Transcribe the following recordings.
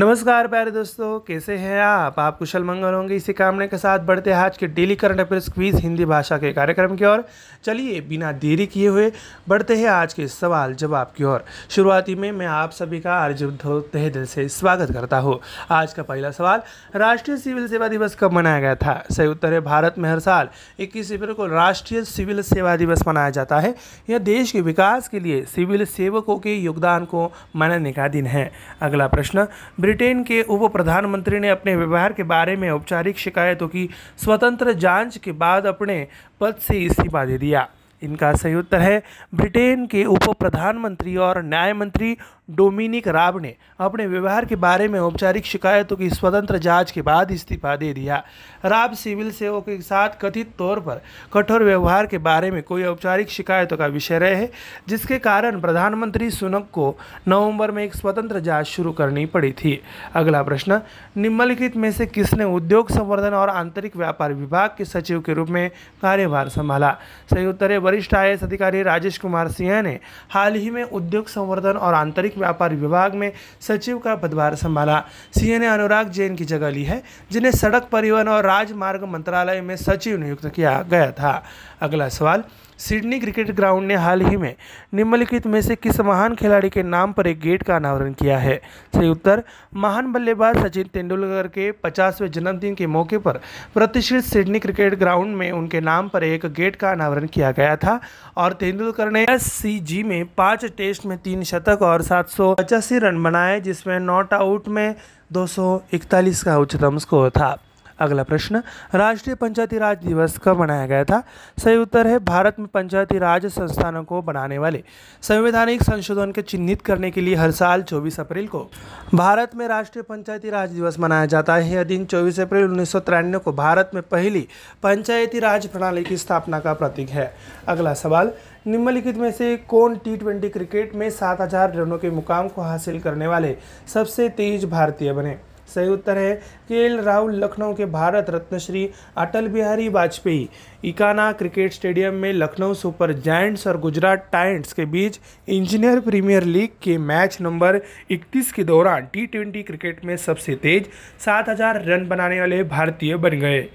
नमस्कार प्यारे दोस्तों, कैसे हैं आप? आप कुशल मंगल होंगे इसी कामने के साथ बढ़ते हैं आज के daily current affairs quiz Hindi भाषा के कार्यक्रम की ओर। चलिए, बिना देरी किए हुए बढ़ते हैं आज के सवाल जवाब की ओर। शुरुआती में मैं आप सभी का अर्जुन तहे दिल से स्वागत करता हूँ। आज का पहला सवाल, राष्ट्रीय सिविल सेवा दिवस कब मनाया गया था? सही उत्तर है, भारत में हर साल इक्कीस अप्रैल को राष्ट्रीय सिविल सेवा दिवस मनाया जाता है। यह देश के विकास के लिए सिविल सेवकों के योगदान को मनाने का दिन है। अगला प्रश्न ब्रिटेन के उप प्रधानमंत्री ने अपने व्यवहार के बारे में औपचारिक शिकायतों की स्वतंत्र जाँच के बाद अपने पद से इस्तीफा दे दिया। इनका सही उत्तर है, ब्रिटेन के उप प्रधानमंत्री और न्याय मंत्री डोमिनिक राब ने अपने व्यवहार के बारे में औपचारिक शिकायतों की स्वतंत्र जाँच के बाद इस्तीफा दे दिया। राब सिविल सेवकों के साथ कथित तौर पर कठोर व्यवहार के बारे में कोई औपचारिक शिकायतों का विषय रहे है, जिसके कारण प्रधानमंत्री सुनक को नवंबर में एक स्वतंत्र जाँच शुरू करनी पड़ी थी। अगला प्रश्न, निम्नलिखित में से किसने उद्योग संवर्धन और आंतरिक व्यापार विभाग के सचिव के रूप में कार्यभार संभाला? सही उत्तर है वरिष्ठ आई अधिकारी राजेश कुमार सिंह ने हाल ही में उद्योग संवर्धन और आंतरिक व्यापार विभाग में सचिव का पदभार संभाला। सीए ने अनुराग जैन की जगह ली है, जिन्हें सड़क परिवहन और राजमार्ग मंत्रालय में सचिव नियुक्त किया गया था। अगला सवाल सिडनी क्रिकेट ग्राउंड ने हाल ही में निम्नलिखित में से किस महान खिलाड़ी के नाम पर एक गेट का अनावरण किया है? सही उत्तर, महान बल्लेबाज सचिन तेंदुलकर के पचासवें जन्मदिन के मौके पर प्रतिष्ठित सिडनी क्रिकेट ग्राउंड में उनके नाम पर एक गेट का अनावरण किया गया था और तेंदुलकर ने एससीजी में पाँच टेस्ट में तीन शतक और सात सौ पचासी रन बनाए, जिसमें नॉट आउट में दो सौ इकतालीस का उच्चतम स्कोर था। अगला प्रश्न, राष्ट्रीय पंचायती राज दिवस कब मनाया गया था? सही उत्तर है, भारत में पंचायती राज संस्थानों को बनाने वाले। संवैधानिक संशोधन के चिन्हित करने के लिए हर साल 24 अप्रैल को। भारत में राष्ट्रीय पंचायती राज दिवस मनाया जाता है। यह दिन 24 अप्रैल उन्नीस सौ तिरानवे को भारत में पहली पंचायती राज प्रणाली की स्थापना का प्रतीक है। अगला सवाल, निम्नलिखित में से कौन टी ट्वेंटी क्रिकेट में सात हज़ार रनों के मुकाम को हासिल करने वाले सबसे तेज भारतीय बने? सही उत्तर है। के एल राहुल लखनऊ के भारत रत्न श्री अटल बिहारी वाजपेयी। इकाना क्रिकेट स्टेडियम में लखनऊ सुपर जायंट्स और गुजरात टाइंट्स के बीच इंजीनियर प्रीमियर लीग के मैच नंबर 31 के दौरान टी क्रिकेट में सबसे तेज 7000 रन बनाने वाले भारतीय बन गए।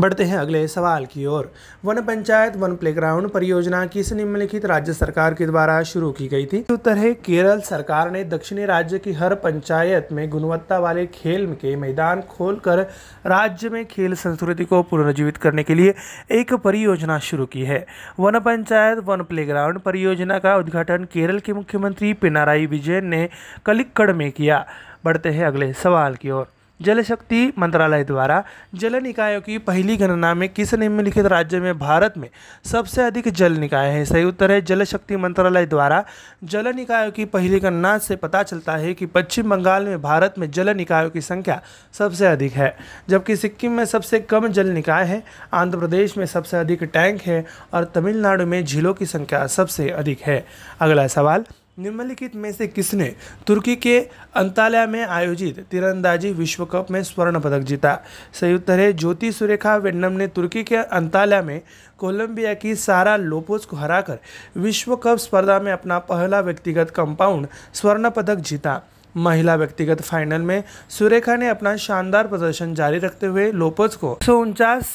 बढ़ते हैं अगले सवाल की ओर। वन पंचायत, वन प्लेग्राउंड परियोजना किस निम्नलिखित राज्य सरकार के द्वारा शुरू की गई थी। उत्तर है, केरल सरकार ने दक्षिणी राज्य की हर पंचायत में गुणवत्ता वाले खेल के मैदान खोलकर राज्य में खेल संस्कृति को पुनर्जीवित करने के लिए एक परियोजना शुरू की है। वन पंचायत, वन प्लेग्राउंड परियोजना का उद्घाटन केरल के मुख्यमंत्री पिनाराई विजयन ने कलिक्कड़ में किया। बढ़ते हैं अगले सवाल की ओर। जल शक्ति मंत्रालय द्वारा जल निकायों की पहली गणना में किस निम्नलिखित राज्य में भारत में सबसे अधिक जल निकाय है? सही उत्तर है जल शक्ति मंत्रालय द्वारा जल निकायों की पहली गणना से पता चलता है कि पश्चिम बंगाल में भारत में जल निकायों की संख्या सबसे अधिक है, जबकि सिक्किम में सबसे कम जल निकाय है। आंध्र प्रदेश में सबसे अधिक टैंक है और तमिलनाडु में झीलों की संख्या सबसे अधिक है। अगला सवाल निम्नलिखित में से किसने तुर्की के अंताल्या में आयोजित तीरंदाजी विश्व कप में स्वर्ण पदक जीता? सही उत्तर है ज्योति सुरेखा वेन्नम ने तुर्की के अंताल्या में कोलंबिया की सारा लोपोज को हराकर विश्व कप स्पर्धा में अपना पहला व्यक्तिगत कंपाउंड स्वर्ण पदक जीता। महिला व्यक्तिगत फाइनल में सुरेखा ने अपना शानदार प्रदर्शन जारी रखते हुए लोपोज को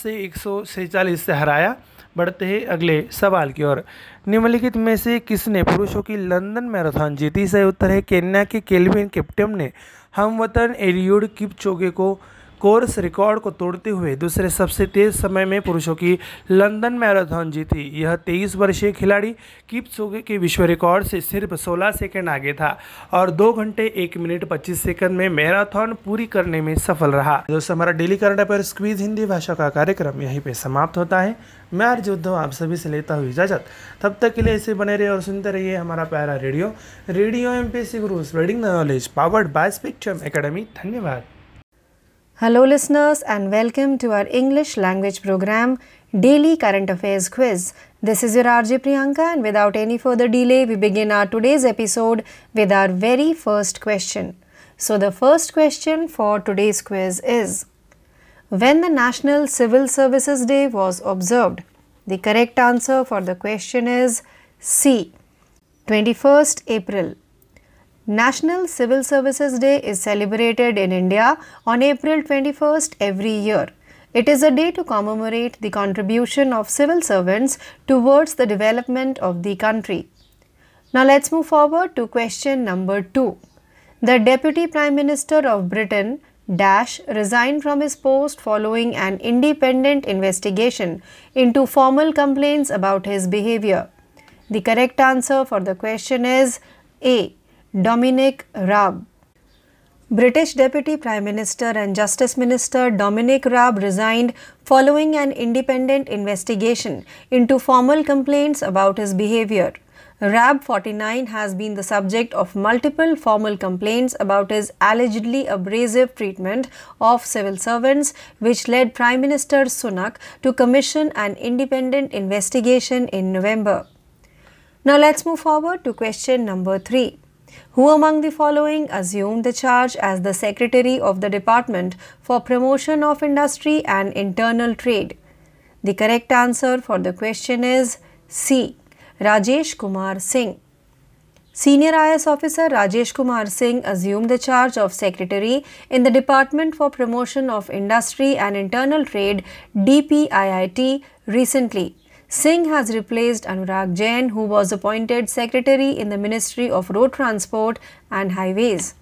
एक से हराया। बढ़ते हैं अगले सवाल की ओर। निम्नलिखित में से किसने पुरुषों की लंदन मैराथन जीती? सही उत्तर है केन्या के केल्विन कैप्टन ने। हम वतन एलियोड किपचोगे को कोर्स रिकॉर्ड को तोड़ते हुए दूसरे सबसे तेज समय में पुरुषों की लंदन मैराथन जीती। यह 23 वर्षीय खिलाड़ी किपचोगे के विश्व रिकॉर्ड से सिर्फ़ 16 सेकंड आगे था और दो घंटे एक मिनट 25 सेकंड में मैराथन पूरी करने में सफल रहा। दोस्तों, हमारा daily current affair quiz Hindi भाषा का कार्यक्रम यहीं पे समाप्त होता है। मैं आज उद्धव, आप सभी से लेता हूँ इजाज़त। तब तक के लिए ऐसे बने रहिए और सुनते रहिए हमारा प्यारा radio. Radio M P C Guru spreading knowledge powered by spectrum academy धन्यवाद। Hello, listeners, and welcome to our English language program, Daily Current Affairs Quiz. This is your RJ Priyanka, and without any further delay, we begin our today's episode with our very first question. So, the first question for today's quiz is when the National Civil Services Day was observed? The correct answer for the question is C. 21st April. National Civil Services Day is celebrated in India on April 21st every year. It is a day to commemorate the contribution of civil servants towards the development of the country. Now let's move forward to question number 2. The Deputy Prime Minister of Britain Dash resigned from his post following an independent investigation into formal complaints about his behavior. The correct answer for the question is A. Dominic Raab. British Deputy Prime Minister and Justice Minister Dominic Raab resigned following an independent investigation into formal complaints about his behavior. Raab 49 has been the subject of multiple formal complaints about his allegedly abrasive treatment of civil servants, which led Prime Minister Sunak to commission an independent investigation in November. Now let's move forward to question number 3. Who among the following assumed the charge as the Secretary of the Department for Promotion of Industry and Internal Trade? The correct answer for the question is C. Rajesh Kumar Singh. Senior IS officer Rajesh Kumar Singh assumed the charge of secretary in the Department for Promotion of Industry and Internal Trade DPIIT recently. Singh has replaced Anurag Jain, who was appointed secretary in the Ministry of Road Transport and Highways.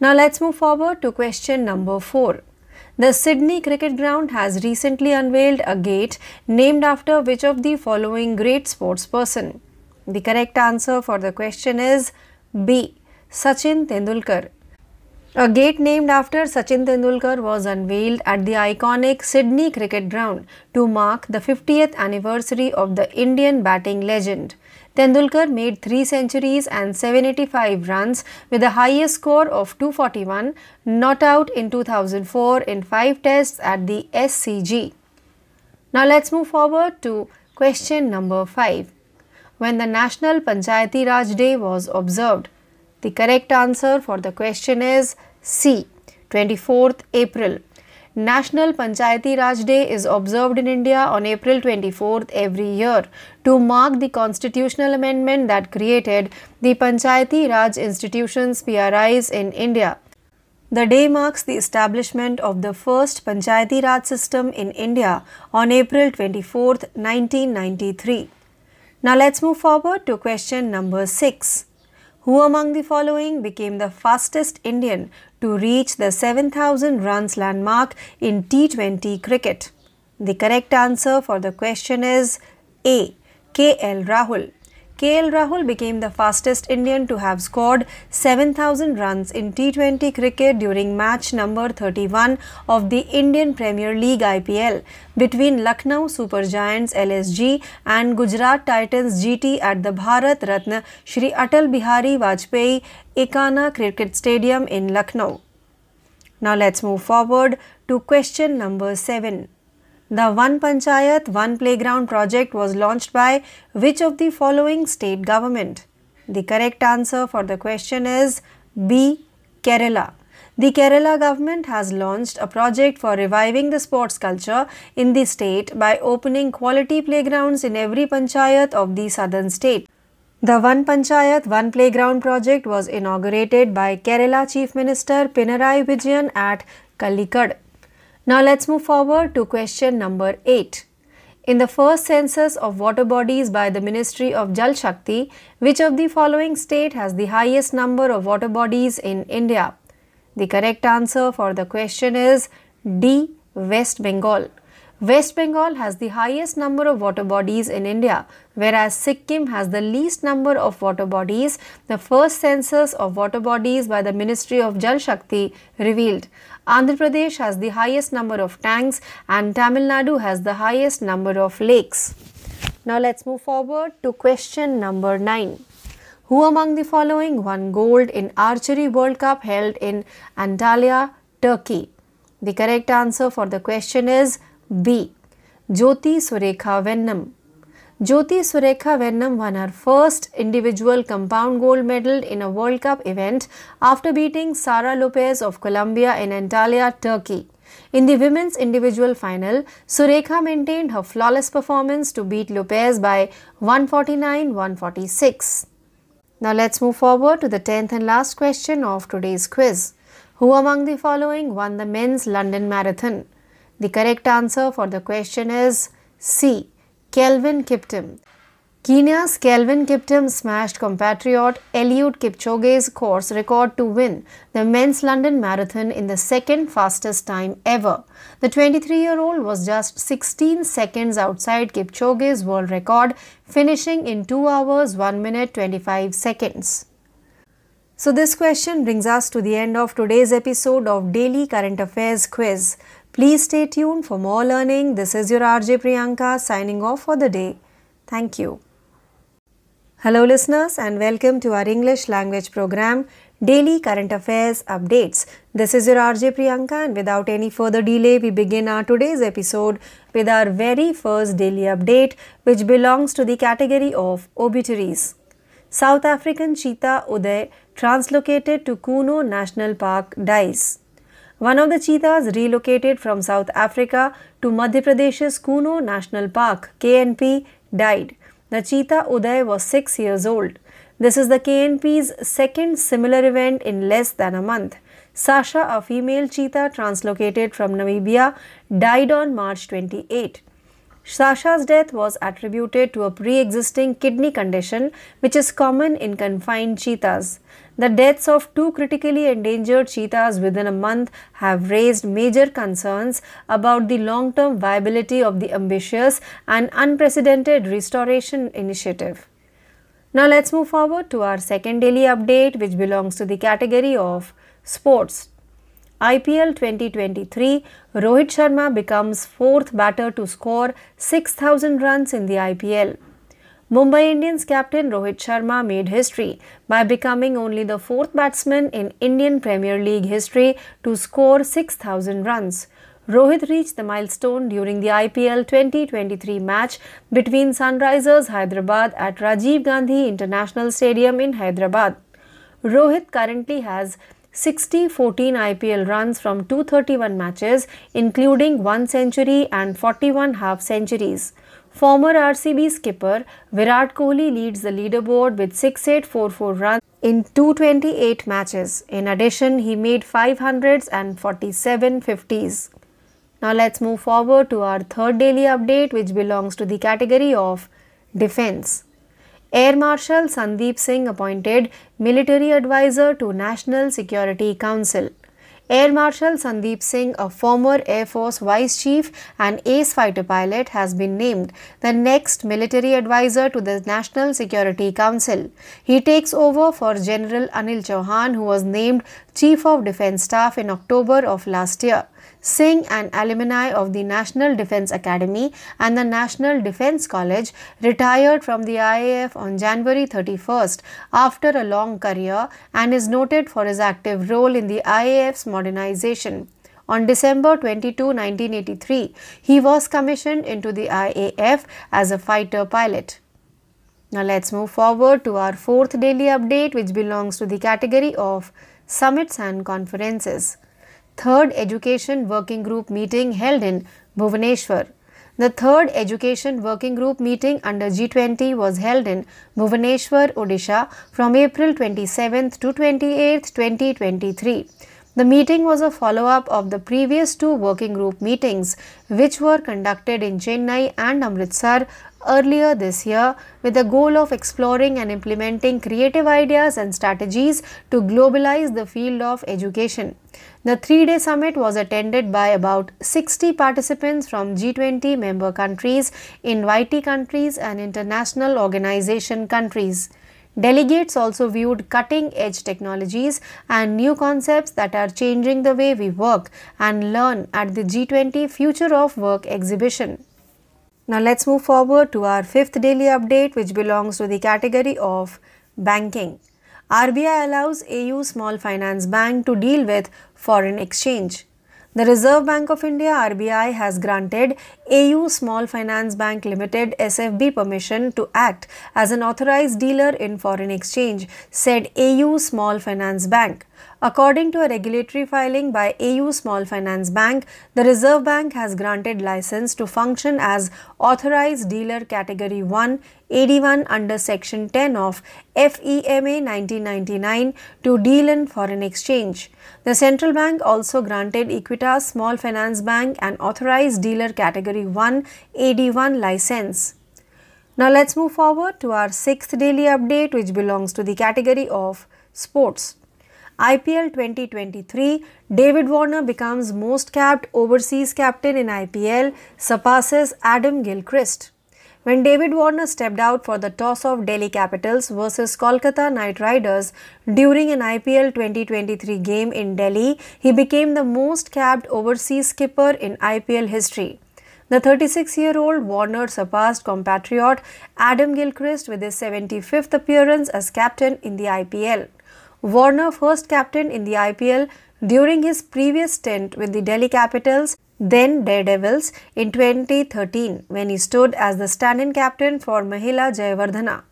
Now let's move forward to question number 4. The Sydney Cricket Ground has recently unveiled a gate named after which of the following great sportsperson? The correct answer for the question is B. Sachin Tendulkar. A gate named after Sachin Tendulkar was unveiled at the iconic Sydney Cricket Ground to mark the 50th anniversary of the Indian batting legend. Tendulkar made 3 centuries and 785 runs with the highest score of 241, not out in 2004 in 5 tests at the SCG. Now let's move forward to question number 5. When the National Panchayati Raj Day was observed, the correct answer for the question is C. 24th April. National Panchayati Raj Day is observed in India on April 24th every year to mark the constitutional amendment that created the Panchayati Raj institutions PRIs in India. The day marks the establishment of the first Panchayati Raj system in India on April 24th, 1993. Now let's move forward to question number 6. Who among the following became the fastest Indian to reach the 7000 runs landmark in T20 cricket? The correct answer for the question is A. KL Rahul. KL Rahul became the fastest Indian to have scored 7000 runs in T20 cricket during match number 31 of the Indian Premier League IPL between Lucknow Super Giants LSG and Gujarat Titans GT at the Bharat Ratna Shri Atal Bihari Vajpayee Ekana Cricket Stadium in Lucknow. Now let's move forward to question number 7. The One Panchayat, One Playground project was launched by which of the following state government? The correct answer for the question is B. Kerala. The Kerala government has launched a project for reviving the sports culture in the state by opening quality playgrounds in every panchayat of the southern state. The One Panchayat One Playground project was inaugurated by Kerala Chief Minister Pinarayi Vijayan at Kalikad. Now let's move forward to question number 8. In the first census of water bodies by the Ministry of Jal Shakti, which of the following state has the highest number of water bodies in India? The correct answer for the question is D. West Bengal. West Bengal has the highest number of water bodies in India, whereas Sikkim has the least number of water bodies. The first census of water bodies by the Ministry of Jal Shakti revealed. Andhra Pradesh has the highest number of tanks and Tamil Nadu has the highest number of lakes. Now let's move forward to question number 9. Who among the following won gold in Archery World Cup held in Antalya, Turkey? The correct answer for the question is B. Jyoti Surekha Vennam. Jyoti Surekha Vennam won her first individual compound gold medal in a World Cup event after beating Sara Lopez of Colombia in Antalya, Turkey. In the women's individual final, Surekha maintained her flawless performance to beat Lopez by 149 146. Now let's move forward to the 10th and last question of today's quiz. Who among the following won the men's London Marathon? The correct answer for the question is C. Kelvin Kiptum. Kenya's Kelvin Kiptum smashed compatriot Eliud Kipchoge's course record to win the men's London Marathon in the second fastest time ever. The 23-year-old was just 16 seconds outside Kipchoge's world record, finishing in 2 hours 1 minute 25 seconds. So this question brings us to the end of today's episode of Daily Current Affairs Quiz. Please stay tuned for more learning. This is your RJ Priyanka signing off for the day. Thank you. Hello, listeners, and welcome to our English language program, Daily Current Affairs Updates. This is your RJ Priyanka, and without any further delay, we begin our today's episode with our very first daily update, which belongs to the category of obituaries. South African cheetah Uday, translocated to Kuno National Park, dies. One of the cheetahs relocated from South Africa to Madhya Pradesh's Kuno National Park, KNP, died. The cheetah Uday was 6 years old. This is the KNP's second similar event in less than a month. Sasha, a female cheetah translocated from Namibia, died on March 28. Sasha's death was attributed to a pre existing kidney condition, which is common in confined cheetahs. The deaths of two critically endangered cheetahs within a month have raised major concerns about the long term viability of the ambitious and unprecedented restoration initiative. Now, let's move forward to our second daily update, which belongs to the category of sports. IPL 2023, Rohit Sharma becomes fourth batter to score 6,000 runs in the IPL. Mumbai Indians captain Rohit Sharma made history by becoming only the fourth batsman in Indian Premier League history to score 6,000 runs. Rohit reached the milestone during the IPL 2023 match between Sunrisers Hyderabad at Rajiv Gandhi International Stadium in Hyderabad. Rohit currently has 60 14 IPL runs from 231 matches, including one century and 41 half centuries. Former RCB skipper Virat Kohli leads the leaderboard with 6844 runs in 228 matches. In addition, he made 500s and 47 50s. Now let's move forward to our third daily update which belongs to the category of defense. Air Marshal Sandeep Singh appointed military advisor to National Security Council. Air Marshal Sandeep Singh, a former Air Force Vice Chief and ace fighter pilot, has been named the next military advisor to the National Security Council. He takes over for General Anil Chauhan, who was named Chief of Defence Staff in October of last year. Singh, an alumni of the National Defence Academy and the National Defence College, retired from the IAF on January 31st after a long career and is noted for his active role in the IAF's modernization. On December 22, 1983, he was commissioned into the IAF as a fighter pilot. Now let's move forward to our fourth daily update which belongs to the category of summits and conferences third Education Working Group meeting held in Bhubaneswar. The third Education Working Group meeting under G20 was held in Bhubaneswar, Odisha from April 27 to 28, 2023. The meeting was a follow up of the previous two working group meetings, which were conducted in Chennai and Amritsar earlier this year with the goal of exploring and implementing creative ideas and strategies to globalize the field of education. The three day summit was attended by about 60 participants from G20 member countries, invitee countries, and international organization countries. Delegates also viewed cutting edge technologies and new concepts that are changing the way we work and learn at the G20 Future of Work exhibition. Now let's move forward to our fifth daily update which belongs to the category of banking. RBI allows AU Small Finance Bank to deal with foreign exchange. The Reserve Bank of India RBI has granted AU Small Finance Bank Limited SFB permission to act as an authorized dealer in foreign exchange, said AU Small Finance Bank. According to a regulatory filing by AU Small Finance Bank, the Reserve Bank has granted license to function as authorized dealer category 1 AD1 under section 10 of FEMA 1999 to deal in foreign exchange. The central bank also granted Equitas Small Finance Bank an authorized dealer category 1 AD1 license. Now let's move forward to our sixth daily update which belongs to the category of sports. IPL 2023, David Warner becomes most capped overseas captain in IPL, surpasses Adam Gilchrist. When David Warner stepped out for the toss of Delhi Capitals versus Kolkata Knight Riders during an IPL 2023 game in Delhi, he became the most capped overseas skipper in IPL history. The 36 year old Warner surpassed compatriot Adam Gilchrist with his 75th appearance as captain in the IPL. Warner first captain in the IPL during his previous stint with the Delhi Capitals, then Daredevils, in 2013 when he stood as the stand-in captain for Mahela Jayawardene.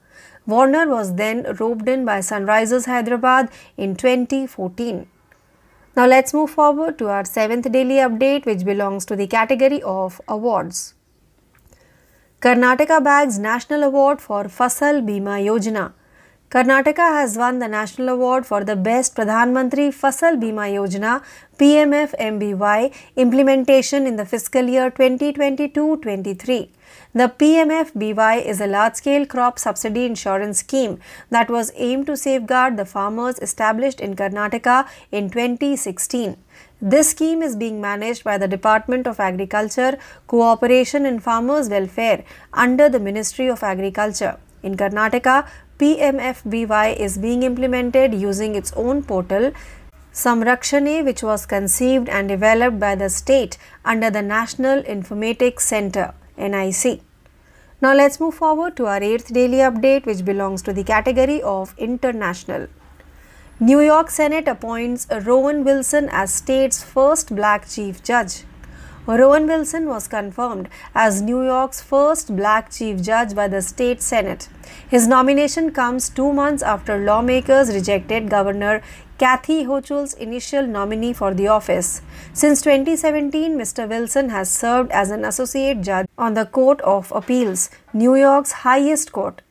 Warner was then roped in by Sunrisers Hyderabad in 2014. Now let's move forward to our seventh daily update which belongs to the category of awards. Karnataka bags National Award for Fasal Bima Yojana. Karnataka has won the National Award for the Best Pradhan Mantri Fasal Bima Yojana PMF MBY implementation in the fiscal year 2022-23. The PMF-BY is a large-scale crop subsidy insurance scheme that was aimed to safeguard the farmers established in Karnataka in 2016. This scheme is being managed by the Department of Agriculture, Cooperation and Farmers Welfare under the Ministry of Agriculture. In Karnataka, PMFBY is being implemented using its own portal Samrakshane which was conceived and developed by the state under the National Informatics Center NIC. Now let's move forward to our 8th daily update which belongs to the category of international. New York Senate appoints Rowan Wilson as state's first black chief judge. Rowan Wilson was confirmed as New York's first black chief judge by the state Senate. His nomination comes two months after lawmakers rejected Governor Kathy Hochul's initial nominee for the office. Since 2017, Mr. Wilson has served as an associate judge on the Court of Appeals, New York's highest court.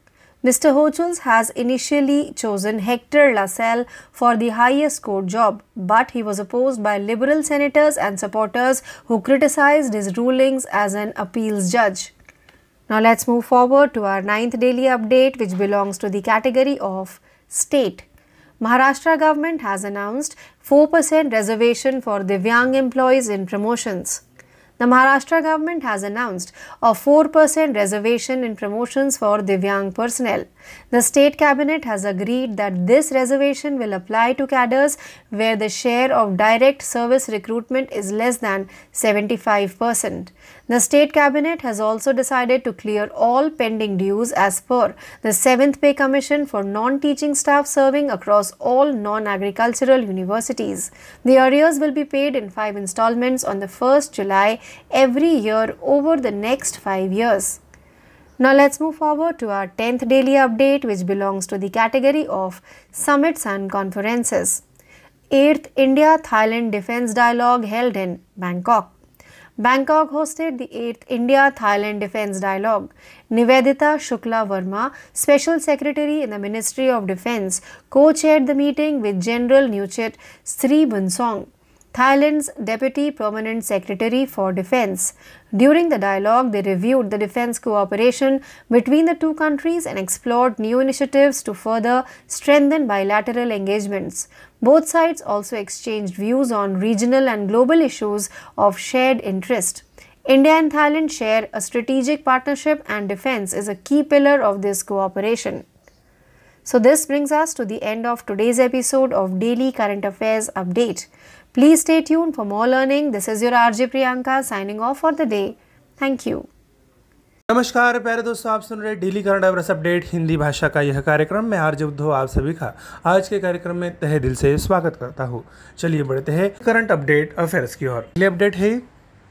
Mr. Hochul has initially chosen Hector LaSalle for the highest court job, but he was opposed by liberal senators and supporters who criticized his rulings as an appeals judge. Now let's move forward to our ninth daily update which belongs to the category of state. Maharashtra government has announced 4% reservation for Divyang employees in promotions. The Maharashtra government has announced a 4% reservation in promotions for Divyang personnel. The state cabinet has agreed that this reservation will apply to cadres where the share of direct service recruitment is less than 75%. The state cabinet has also decided to clear all pending dues as per the 7th pay commission for non-teaching staff serving across all non-agricultural universities. The arrears will be paid in 5 installments on the 1st July every year over the next 5 years. Now let's move forward to our 10th daily update which belongs to the category of summits and conferences. 8th India Thailand Defence Dialogue held in Bangkok. Bangkok hosted the 8th India Thailand Defence Dialogue. Nivedita Shukla Verma, Special Secretary in the Ministry of Defence, co chaired the meeting with General Nuchet Sri Bunsong. Thailand's Deputy Permanent Secretary for Defense. During the dialogue, they reviewed the defense cooperation between the two countries and explored new initiatives to further strengthen bilateral engagements. Both sides also exchanged views on regional and global issues of shared interest. India and Thailand share a strategic partnership, and defense is a key pillar of this cooperation. So, this brings us to the end of today's episode of Daily Current Affairs Update. Please stay tuned for more learning. This is your RJ Priyanka signing off for the day. Thank you. नमस्कार प्यारे दोस्तों आप सुन रहे daily current affairs update Hindi भाषा का यह कार्यक्रम मैं आर्ज उद्धव आप सभी का आज के कार्यक्रम में तहे दिल से स्वागत करता हूँ चलिए बढ़ते हैं करंट अपडेट अफेयर्स की ओर अपडेट है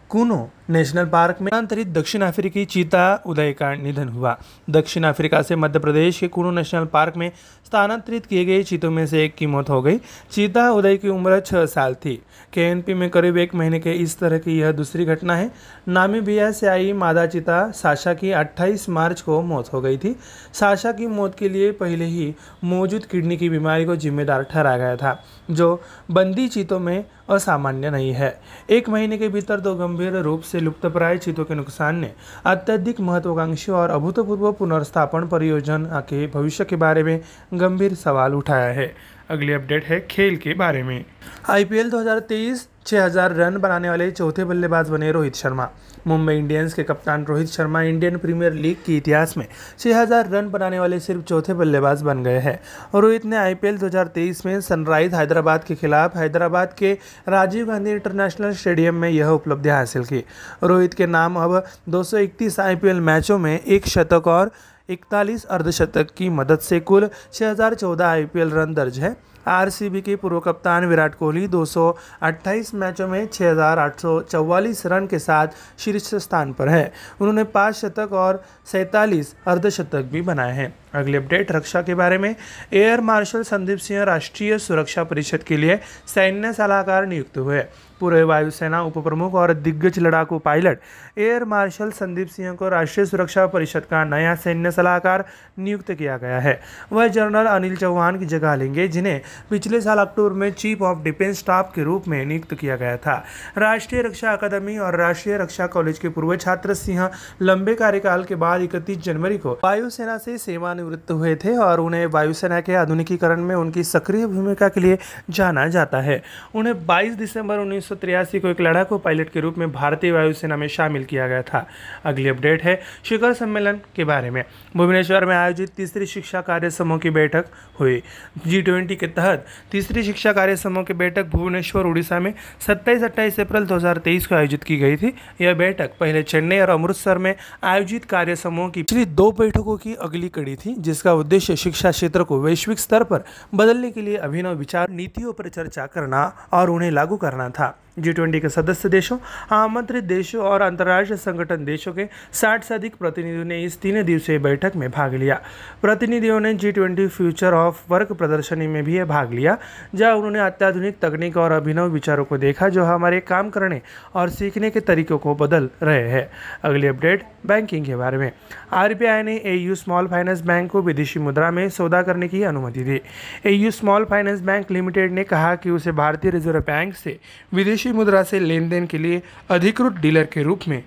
कूनो नेशनल पार्क में स्थानांतरित दक्षिण अफ्रीकी चीता उदय का निधन हुआ। दक्षिण अफ्रीका से मध्य प्रदेश के कुनू नेशनल पार्क में स्थानांतरित किए गए चीतों में से एक की मौत हो गई। चीता उदय की उम्र छः साल थी। के में करीब एक महीने के इस तरह की यह दूसरी घटना है। नामीबिया से आई मादा चीता साशा की 28 मार्च को मौत हो गई थी। साशा की मौत के लिए पहले ही मौजूद किडनी की बीमारी को जिम्मेदार ठहराया गया था, जो बंदी चीतों में असामान्य नहीं है। एक महीने के भीतर दो गंभीर रूप से लुप्तप्राय चीतों के नुकसान ने अत्यधिक महत्वाकांक्षी और अभूतपूर्व पुनर्स्थापन परियोजना के भविष्य के बारे में गंभीर सवाल उठाया है। अगली अपडेट है खेल के बारे में। आईपीएल 2023 6000 रन बनाने वाले चौथे बल्लेबाज बने रोहित शर्मा। मुंबई इंडियंस के कप्तान Rohit Sharma Indian premier league के इतिहास में 6000 रन बनाने वाले सिर्फ़ चौथे बल्लेबाज बन गए हैं। और रोहित ने आईपीएल 2023 में सनराइज हैदराबाद के खिलाफ हैदराबाद के राजीव गांधी इंटरनेशनल स्टेडियम में यह उपलब्धि हासिल की। रोहित के नाम अब 231 आईपीएल मैचों में एक शतक और इकतालीस अर्धशतक की मदद से कुल 6014 आईपीएल रन दर्ज है। आरसीबी के पूर्व कप्तान विराट कोहली 228 मैचों में 6,844 रन के साथ शीर्ष स्थान पर है। उन्होंने पाँच शतक और सैंतालीस अर्धशतक भी बनाए हैं। अगली अपडेट, रक्षा के बारे में। एयर मार्शल संदीप सिंह राष्ट्रीय सुरक्षा परिषद के लिए सैन्य सलाहकार नियुक्त हुए। पूर्व वायुसेना उप प्रमुख और दिग्गज लड़ाकू pilot air marshal Sandeep Singh को राष्ट्रीय सुरक्षा परिषद का नया सैन्य सलाहकार नियुक्त किया गया है। वह जनरल अनिल चौहान की जगह लेंगे, जिन्हें पिछले साल अक्टूबर में चीफ ऑफ़ डिफेंस स्टाफ के रूप में नियुक्त किया गया था। राष्ट्रीय रक्षा अकादमी और राष्ट्रीय रक्षा कॉलेज के पूर्व छात्र सिंह लंबे कार्यकाल के बाद इकतीस जनवरी को वायुसेना से सेवानिवृत्त हुए थे और उन्हें वायुसेना के आधुनिकीकरण में उनकी सक्रिय भूमिका के लिए जाना जाता है। उन्हें 22 दिसंबर उन्नीस को एक लड़ाकू पायलट के रूप में भारतीय वायुसेना में शामिल किया गया था। अगली अपडेट है शिखर सम्मेलन के बारे में। भुवनेश्वर में आयोजित तीसरी शिक्षा कार्य समूह की बैठक हुई। जी के तहत तीसरी शिक्षा कार्य समूह की बैठक भुवनेश्वर, उड़ीसा में सत्ताईस अट्ठाईस अप्रैल 2023 को आयोजित की गई थी। यह बैठक पहले चेन्नई और अमृतसर में आयोजित कार्य समूह की पिछली दो बैठकों की अगली कड़ी थी। जिसका उद्देश्य शिक्षा क्षेत्र को वैश्विक स्तर पर बदलने के लिए अभिनव विचार, नीतियों पर चर्चा करना और उन्हें लागू करना था। जी ट्वेंटी के सदस्य देशों आमंत्रित देशों और अंतर्राष्ट्रीय संगठन देशों के 60 से अधिक प्रतिनिधियों ने इस तीन दिवसीय बैठक में भाग लिया। प्रतिनिधियों ने G twenty future of work प्रदर्शनी में भी भाग लिया, जहाँ उन्होंने अत्याधुनिक तकनीक और अभिनव विचारों को देखा, जो हमारे काम करने और सीखने के तरीकों को बदल रहे हैं। अगली अपडेट बैंकिंग के बारे में। आरबीआई ने एयू स्मॉल फाइनेंस बैंक को विदेशी मुद्रा में सौदा करने की अनुमति दी। AU small finance bank limited ने कहा कि उसे भारतीय रिज़र्व बैंक से विदेशी मुद्रा से लेन देन के लिए अधिकृत डीलर के रूप में।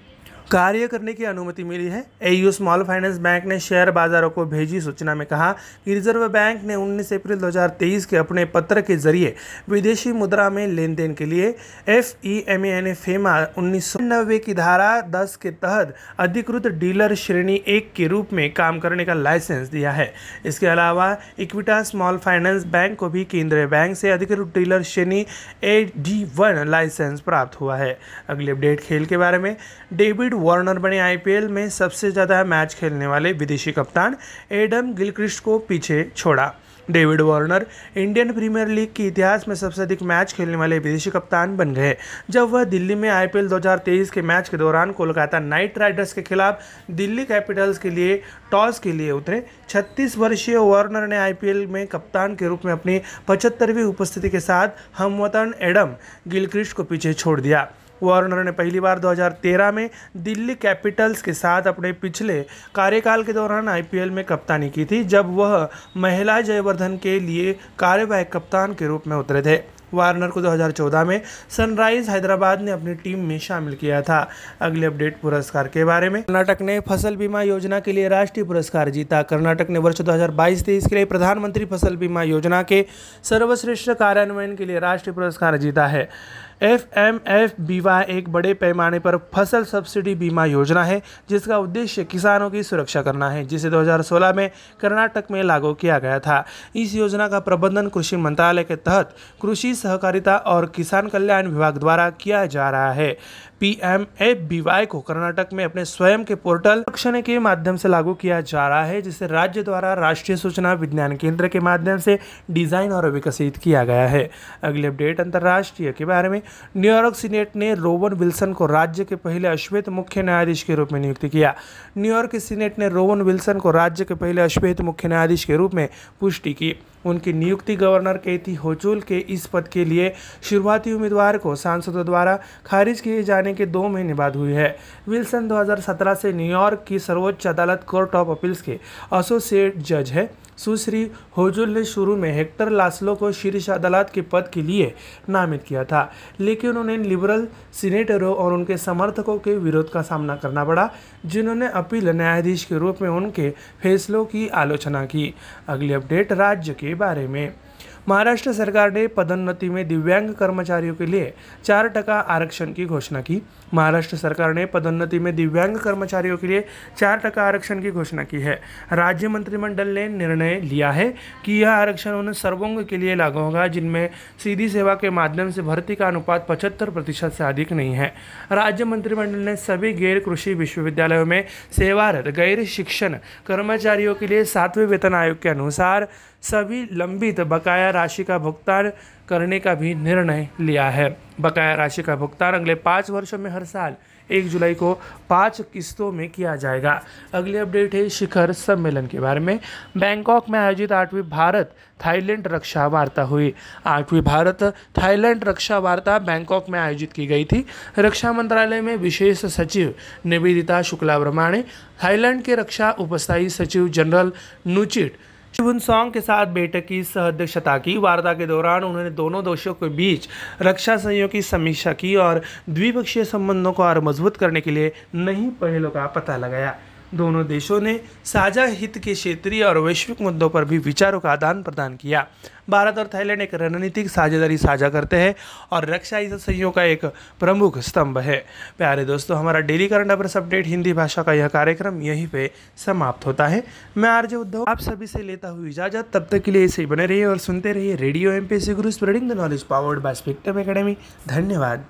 कार्य करने की अनुमति मिली है। एयू स्मॉल फाइनेंस बैंक ने शेयर बाजारों को भेजी सूचना में कहा कि रिज़र्व बैंक ने 19 अप्रैल 2023 के अपने पत्र के ज़रिए विदेशी मुद्रा में लेन देन के लिए F E M N FEMA उन्नीस सौ नब्बे की धारा 10 के तहत अधिकृत डीलर श्रेणी एक के रूप में काम करने का लाइसेंस दिया है। इसके अलावा इक्विटा स्मॉल फाइनेंस बैंक को भी केंद्रीय बैंक से अधिकृत डीलर श्रेणी ए डी वन लाइसेंस प्राप्त हुआ है। अगली अपडेट खेल के बारे में। डेविड वार्नर बने आईपीएल में सबसे ज़्यादा मैच खेलने वाले विदेशी कप्तान एडम गिलक्रिस्ट को पीछे छोड़ा। David Warner Indian premier league के इतिहास में सबसे अधिक मैच खेलने वाले विदेशी कप्तान बन गए। जब वह दिल्ली में आईपीएल 2023 के मैच के दौरान कोलकाता नाइट राइडर्स के खिलाफ दिल्ली कैपिटल्स के लिए टॉस के लिए उतरे 36 वर्षीय वार्नर ने आईपीएल में कप्तान के रूप में अपनी पचहत्तरवीं उपस्थिति के साथ हमवतन एडम गिलक्रिस्ट को पीछे छोड़ दिया। वार्नर ने पहली बार 2013 में दिल्ली कैपिटल्स के साथ अपने पिछले कार्यकाल के दौरान आईपीएल में कप्तानी की थी, जब वह महिला जयवर्धन के लिए कार्यवाहक कप्तान के रूप में उतरे थे। वार्नर को 2014 में सनराइज हैदराबाद ने अपनी टीम में शामिल किया था। अगले अपडेट पुरस्कार के बारे में। कर्नाटक ने फ़सल बीमा योजना के लिए राष्ट्रीय पुरस्कार जीता। कर्नाटक ने वर्ष 2022-23 के लिए प्रधानमंत्री फ़सल बीमा योजना के सर्वश्रेष्ठ कार्यान्वयन के लिए राष्ट्रीय पुरस्कार जीता है। एफ़ एम एफ़ बीवा एक बड़े पैमाने पर फ़सल सब्सिडी बीमा योजना है, जिसका उद्देश्य किसानों की सुरक्षा करना है, जिसे 2016 में कर्नाटक में लागू किया गया था। इस योजना का प्रबंधन कृषि मंत्रालय के तहत कृषि सहकारिता और किसान कल्याण विभाग द्वारा किया जा रहा है। पीएमएफबीवाई को कर्नाटक में अपने स्वयं के पोर्टल के माध्यम से लागू किया जा रहा है, जिसे राज्य द्वारा राष्ट्रीय सूचना विज्ञान केंद्र के माध्यम से डिज़ाइन और विकसित किया गया है। अगली अपडेट अंतर्राष्ट्रीय के बारे में। न्यूयॉर्क सीनेट ने रोवन विल्सन को राज्य के पहले अश्वेत मुख्य न्यायाधीश के रूप में नियुक्त किया। न्यूयॉर्क सीनेट ने रोवन विल्सन को राज्य के पहले अश्वेत मुख्य न्यायाधीश के रूप में पुष्टि की। उनकी नियुक्ति गवर्नर केती होचुल के इस पद के लिए शुरुआती उम्मीदवार को सांसदों द्वारा खारिज किए जाने के दो महीने बाद हुई है। विल्सन 2017 से न्यूयॉर्क की सर्वोच्च अदालत कोर्ट ऑफ़ अपील्स के एसोसिएट जज है। सुश्री होजुल ने शुरू में हेक्टर लासलो को शीर्ष अदालत के पद के लिए नामित किया था, लेकिन उन्हें लिबरल सीनेटरों और उनके समर्थकों के विरोध का सामना करना पड़ा, जिन्होंने अपील न्यायाधीश के रूप में उनके फैसलों की आलोचना की। अगली अपडेट राज्य के बारे में। महाराष्ट्र सरकार ने पदोन्नति में दिव्यांग कर्मचारियों के लिए चार टका आरक्षण की घोषणा की। महाराष्ट्र सरकार ने पदोन्नति में दिव्यांग कर्मचारियों के लिए चार टका आरक्षण की घोषणा की है। राज्य मंत्रिमंडल ने निर्णय लिया है कि यह आरक्षण उन सर्वोंग के लिए लागू होगा जिनमें सीधी सेवा के माध्यम से भर्ती का अनुपात पचहत्तर प्रतिशत से अधिक नहीं है। राज्य मंत्रिमंडल ने सभी गैर कृषि विश्वविद्यालयों में सेवारत गैर शिक्षण कर्मचारियों के लिए सातवें वेतन आयोग के अनुसार सभी लंबित बकाया राशि का भुगतान करने का भी निर्णय लिया है। बकाया राशि का भुगतान अगले पाँच वर्षों में हर साल एक जुलाई को पाँच किस्तों में किया जाएगा। अगली अपडेट है शिखर सम्मेलन के बारे में। बैंकॉक में आयोजित आठवीं भारत थाईलैंड रक्षा वार्ता हुई। आठवीं भारत थाईलैंड रक्षा वार्ता बैंकॉक में आयोजित की गई थी। रक्षा मंत्रालय में विशेष सचिव निवेदिता शुक्ला ब्रह्माणे थाईलैंड के रक्षा उपस्थायी सचिव जनरल नुचिट शिवन सॉन्ग के साथ बैठक की सहअध्यक्षता की। वार्ता के दौरान उन्होंने दोनों देशों के बीच रक्षा सहयोग की समीक्षा की और द्विपक्षीय संबंधों को और मज़बूत करने के लिए नई पहलों का पता लगाया। दोनों देशों ने साझा हित के क्षेत्रीय और वैश्विक मुद्दों पर भी विचारों का आदान प्रदान किया। भारत और थाईलैंड एक रणनीतिक साझेदारी साझा करते हैं और रक्षा इस सहयोग का एक प्रमुख स्तंभ है। प्यारे दोस्तों, हमारा daily current affairs update Hindi भाषा का यह कार्यक्रम यहीं पे समाप्त होता है। मैं आरजे उद्धव, आप सभी से लेता हूँ इजाज़त। तब तक के लिए ही बने रहिए और सुनते रहिए radio M P C Guru spreading the knowledge powered by spectrum academy धन्यवाद।